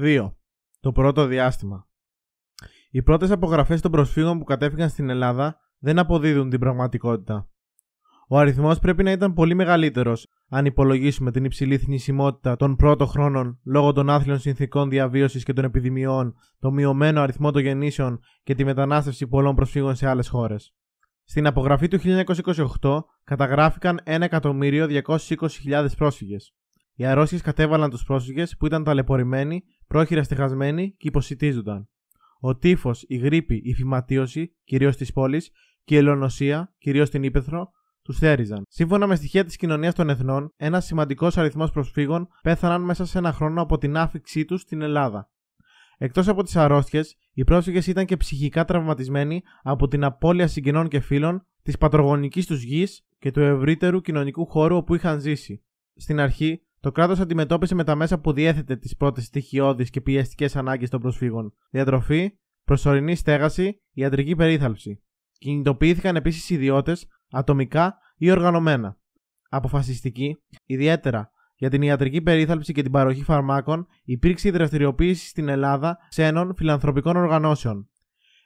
2. Το πρώτο διάστημα. Οι πρώτες απογραφές των προσφύγων που κατέφυγαν στην Ελλάδα δεν αποδίδουν την πραγματικότητα. Ο αριθμός πρέπει να ήταν πολύ μεγαλύτερος αν υπολογίσουμε την υψηλή θνησιμότητα των πρώτων χρόνων λόγω των άθλιων συνθήκων διαβίωσης και των επιδημιών, το μειωμένο αριθμό των γεννήσεων και τη μετανάστευση πολλών προσφύγων σε άλλες χώρες. Στην απογραφή του 1928 καταγράφηκαν 1.220.000 πρόσφυγες. Οι αρρώστιες κατέβαλαν τους πρόσφυγες που ήταν ταλαιπωρημένοι, πρόχειρα στεγασμένοι και υποσυτίζονταν. Ο τύφος, η γρήπη, η φυματίωση, κυρίως της πόλης, και η ελονοσία, κυρίως στην ύπεθρο, τους θέριζαν. Σύμφωνα με στοιχεία της κοινωνίας των εθνών, ένας σημαντικός αριθμός προσφύγων πέθαναν μέσα σε ένα χρόνο από την άφηξή τους στην Ελλάδα. Εκτός από τις αρρώστιες, οι πρόσφυγες ήταν και ψυχικά τραυματισμένοι από την απώλεια συγγενών και φίλων, της πατρογονικής τους γης και του ευρύτερου κοινωνικού χώρου όπου είχαν ζήσει. Στην αρχή, το κράτος αντιμετώπισε με τα μέσα που διέθετε τις πρώτες στοιχειώδεις και πιεστικές ανάγκες των προσφύγων: διατροφή, προσωρινή στέγαση, ιατρική περίθαλψη. Κινητοποιήθηκαν επίσης ιδιώτες, ατομικά ή οργανωμένα. Αποφασιστική, ιδιαίτερα για την ιατρική περίθαλψη και την παροχή φαρμάκων, υπήρξε η δραστηριοποίηση στην Ελλάδα ξένων φιλανθρωπικών οργανώσεων.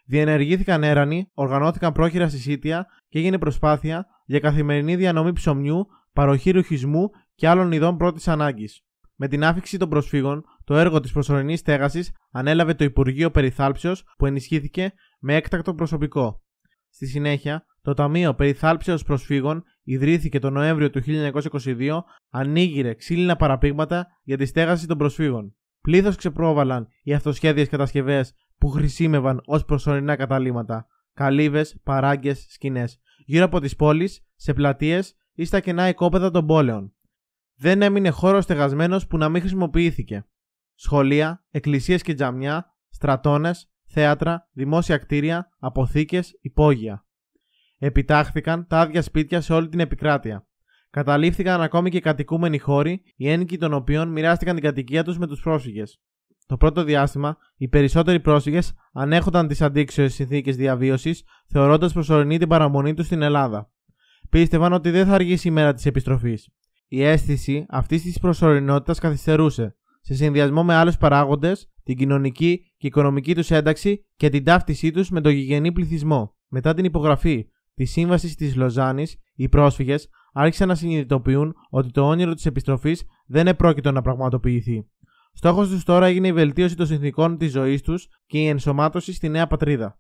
Διενεργήθηκαν έρανοι, οργανώθηκαν πρόχειρα συσίτια και έγινε προσπάθεια για καθημερινή διανομή ψωμιού, παροχή ρουχισμού και άλλων ειδών πρώτης ανάγκης. Με την άφηξη των προσφύγων, το έργο της προσωρινής στέγασης ανέλαβε το Υπουργείο Περιθάλψεως που ενισχύθηκε με έκτακτο προσωπικό. Στη συνέχεια, το Ταμείο Περιθάλψεως Προσφύγων ιδρύθηκε το Νοέμβριο του 1922, ανοίγηρε ξύλινα παραπήγματα για τη στέγαση των προσφύγων. Πλήθος ξεπρόβαλαν οι αυτοσχέδιες κατασκευές που χρησιμεύαν ως προσωρινά καταλήμματα, καλύβες, παράγκες, σκηνές, γύρω από τις πόλεις, σε πλατείες ή στα κενά οικόπεδα των πόλεων. Δεν έμεινε χώρος στεγασμένος που να μην χρησιμοποιήθηκε. Σχολεία, εκκλησίες και τζαμιά, στρατώνες, θέατρα, δημόσια κτίρια, αποθήκες, υπόγεια. Επιτάχθηκαν τα άδεια σπίτια σε όλη την επικράτεια. Καταλήφθηκαν ακόμη και κατοικούμενοι χώροι, οι ένοικοι των οποίων μοιράστηκαν την κατοικία τους με τους πρόσφυγες. Το πρώτο διάστημα, οι περισσότεροι πρόσφυγες ανέχονταν τις αντίξωες συνθήκες διαβίωσης, θεωρώντας προσωρινή την παραμονή τους στην Ελλάδα. Πίστευαν ότι δεν θα αργήσει η μέρα της επιστροφής. Η αίσθηση αυτής της προσωρινότητας καθυστερούσε, σε συνδυασμό με άλλους παράγοντες, την κοινωνική και οικονομική τους ένταξη και την ταύτισή τους με τον γηγενή πληθυσμό. Μετά την υπογραφή της σύμβασης της Λοζάνης, οι πρόσφυγες άρχισαν να συνειδητοποιούν ότι το όνειρο της επιστροφής δεν επρόκειτο να πραγματοποιηθεί. Στόχος τους τώρα έγινε η βελτίωση των συνθηκών της ζωής τους και η ενσωμάτωση στη νέα πατρίδα.